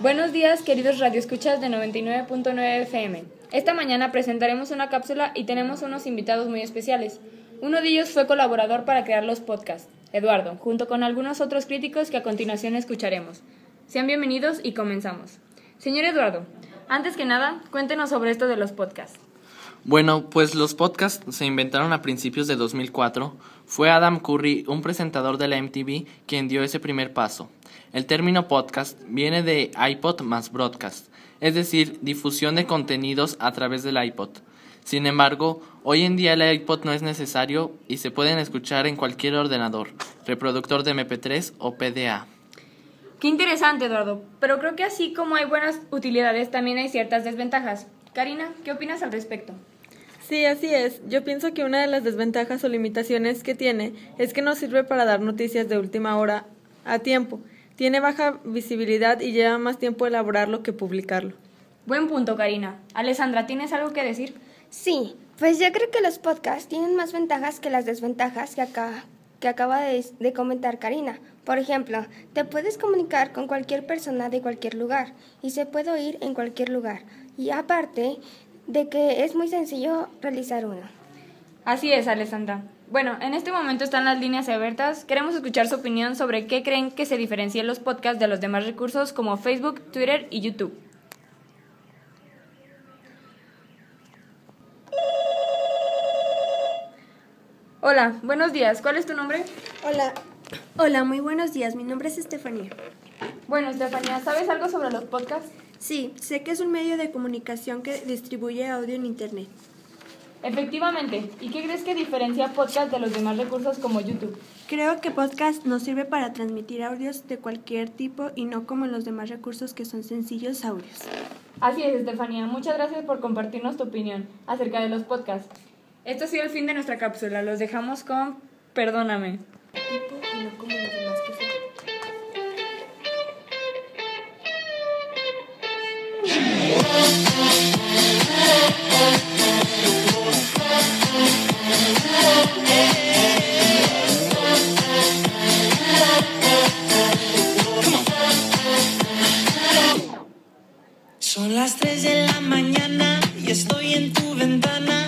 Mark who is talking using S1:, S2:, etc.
S1: Buenos días, queridos radioescuchas de 99.9 FM. Esta mañana presentaremos una cápsula y tenemos unos invitados muy especiales. Uno de ellos fue colaborador para crear los podcasts, Eduardo, junto con algunos otros críticos que a continuación escucharemos. Sean bienvenidos y comenzamos. Señor Eduardo, antes que nada, cuéntenos sobre esto de los podcasts.
S2: Bueno, pues los podcasts se inventaron a principios de 2004. Fue Adam Curry, un presentador de la MTV, quien dio ese primer paso. El término podcast viene de iPod más broadcast, es decir, difusión de contenidos a través del iPod. Sin embargo, hoy en día el iPod no es necesario y se pueden escuchar en cualquier ordenador, reproductor de MP3 o PDA.
S1: Qué interesante, Eduardo, pero creo que así como hay buenas utilidades, también hay ciertas desventajas. Karina, ¿qué opinas al respecto?
S3: Sí, así es. Yo pienso que una de las desventajas o limitaciones que tiene es que no sirve para dar noticias de última hora a tiempo. Tiene baja visibilidad y lleva más tiempo elaborarlo que publicarlo.
S1: Buen punto, Karina. Alessandra, ¿tienes algo que decir?
S4: Sí, pues yo creo que los podcasts tienen más ventajas que las desventajas que, acá, que acaba de, de comentar Karina. Por ejemplo, te puedes comunicar con cualquier persona de cualquier lugar y se puede oír en cualquier lugar. Y aparte de que es muy sencillo realizar uno.
S1: Así es, Alessandra. Bueno, en este momento están las líneas abiertas. Queremos escuchar su opinión sobre qué creen que se diferencian los podcasts de los demás recursos como Facebook, Twitter y YouTube. Hola, buenos días. ¿Cuál es tu nombre?
S5: Hola. Hola, muy buenos días. Mi nombre es Estefanía.
S1: Bueno, Estefanía, ¿sabes algo sobre los podcasts?
S5: Sí, sé que es un medio de comunicación que distribuye audio en Internet.
S1: Efectivamente. ¿Y qué crees que diferencia podcast de los demás recursos como YouTube?
S5: Creo que podcast nos sirve para transmitir audios de cualquier tipo y no como los demás recursos que son sencillos audios.
S1: Así es, Estefanía. Muchas gracias por compartirnos tu opinión acerca de los podcasts. Esto ha sido el fin de nuestra cápsula. Los dejamos con Perdóname.
S5: Tipo y no como
S6: Son las 3 de la mañana y estoy en tu ventana.